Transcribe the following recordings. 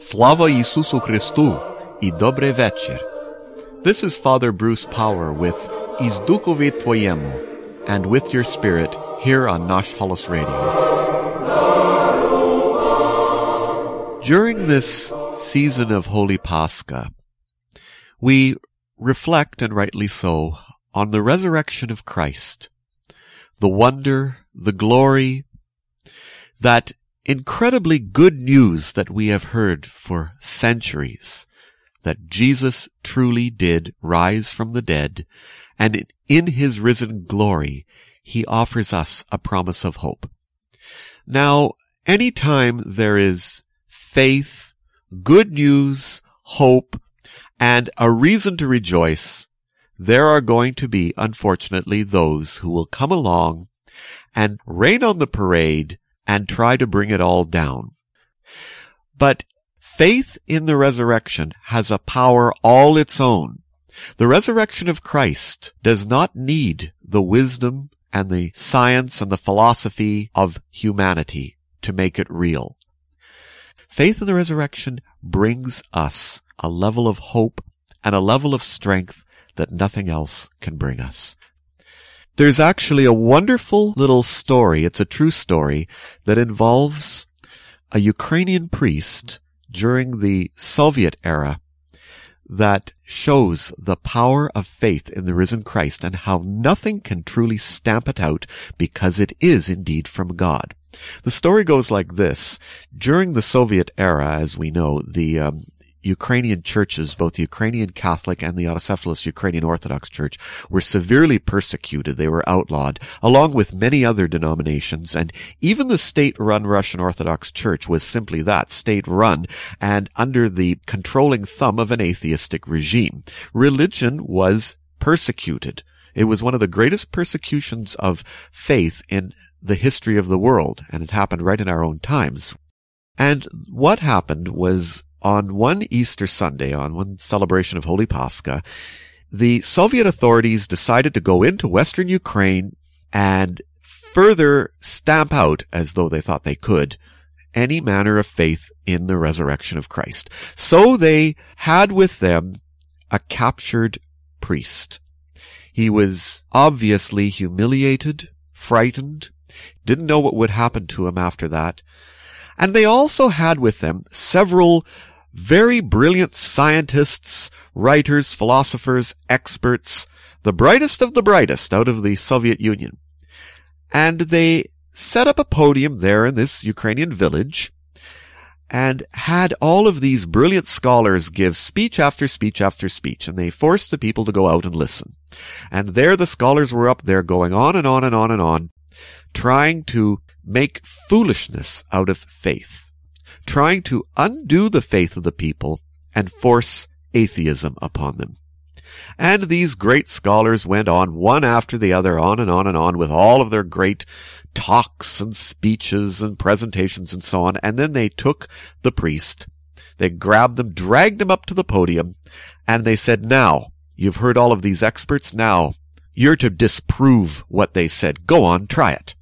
Slava Isusu Christu i dobre večer. This is Father Bruce Power with Izdukovi Tvojemu and with your spirit here on Nash Holos Radio. During this season of Holy Pascha, we reflect, and rightly so, on the resurrection of Christ, the wonder, the glory, that incredibly good news that we have heard for centuries that Jesus truly did rise from the dead, and in his risen glory, he offers us a promise of hope. Now, anytime there is faith, good news, hope, and a reason to rejoice, there are going to be, unfortunately, those who will come along and rain on the parade and try to bring it all down. But faith in the resurrection has a power all its own. The resurrection of Christ does not need the wisdom and the science and the philosophy of humanity to make it real. Faith in the resurrection brings us a level of hope and a level of strength that nothing else can bring us. There's actually a wonderful little story. It's a true story that involves a Ukrainian priest during the Soviet era that shows the power of faith in the risen Christ and how nothing can truly stamp it out because it is indeed from God. The story goes like this. During the Soviet era, as we know, the um, Ukrainian churches, both the Ukrainian Catholic and the Autocephalous Ukrainian Orthodox Church, were severely persecuted. They were outlawed, along with many other denominations, and even the state-run Russian Orthodox Church was simply that, state-run, and under the controlling thumb of an atheistic regime. Religion was persecuted. It was one of the greatest persecutions of faith in the history of the world, and it happened right in our own times. And what happened was on one Easter Sunday, on one celebration of Holy Pascha, the Soviet authorities decided to go into Western Ukraine and further stamp out, as though they thought they could, any manner of faith in the resurrection of Christ. So they had with them a captured priest. He was obviously humiliated, frightened, didn't know what would happen to him after that. And they also had with them several very brilliant scientists, writers, philosophers, experts, the brightest of the brightest out of the Soviet Union. And they set up a podium there in this Ukrainian village and had all of these brilliant scholars give speech after speech after speech, and they forced the people to go out and listen. And there the scholars were up there going on and on and on and on, trying to make foolishness out of faith trying to undo the faith of the people and force atheism upon them. And these great scholars went on one after the other, on and on and on with all of their great talks and speeches and presentations and so on. And then they took the priest, they grabbed them, dragged him up to the podium, and they said, now, you've heard all of these experts, now, you're to disprove what they said. Go on, try it.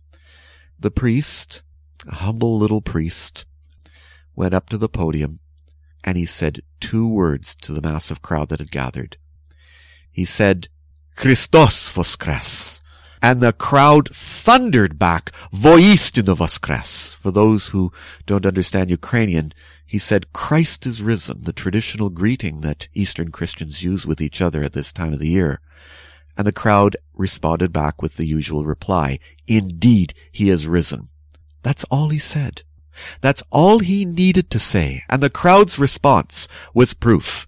The priest, a humble little priest, went up to the podium and he said two words to the massive crowd that had gathered. He said, Christos voskres. And the crowd thundered back, Voistino voskres. For those who don't understand Ukrainian, he said, Christ is risen, the traditional greeting that Eastern Christians use with each other at this time of the year. And the crowd responded back with the usual reply, Indeed, he is risen. That's all he said. That's all he needed to say, and the crowd's response was proof.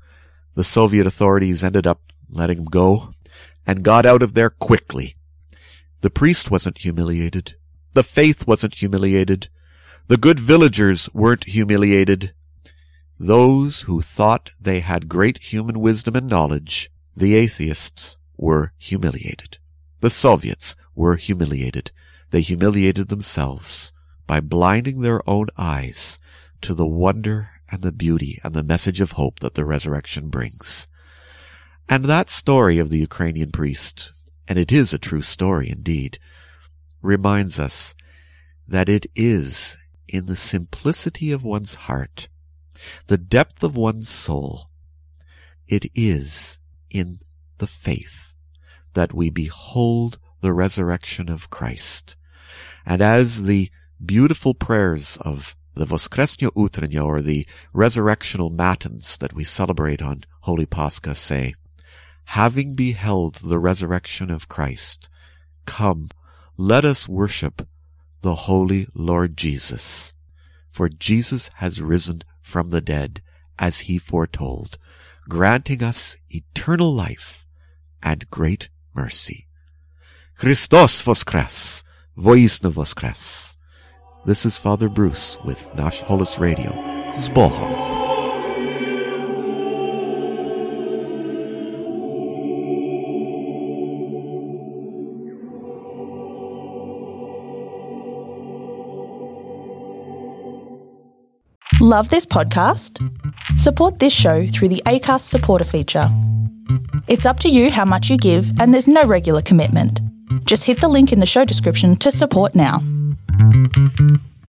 The Soviet authorities ended up letting him go and got out of there quickly. The priest wasn't humiliated. The faith wasn't humiliated. The good villagers weren't humiliated. Those who thought they had great human wisdom and knowledge, the atheists, were humiliated. The Soviets were humiliated. They humiliated themselves by blinding their own eyes to the wonder and the beauty and the message of hope that the resurrection brings. And that story of the Ukrainian priest, and it is a true story indeed, reminds us that it is in the simplicity of one's heart, the depth of one's soul, it is in the faith that we behold the resurrection of Christ. And as the beautiful prayers of the Voskresnyo Utrenya or the resurrectional matins that we celebrate on Holy Pascha say, having beheld the resurrection of Christ, come, let us worship the holy Lord Jesus. For Jesus has risen from the dead as he foretold, granting us eternal life and great mercy. Christos voskres, Voistino voskres. This is Father Bruce with Nash Holos Radio, Spoham. Love this podcast? Support this show through the ACAST supporter feature. It's up to you how much you give, and there's no regular commitment. Just hit the link in the show description to support now. Thank you.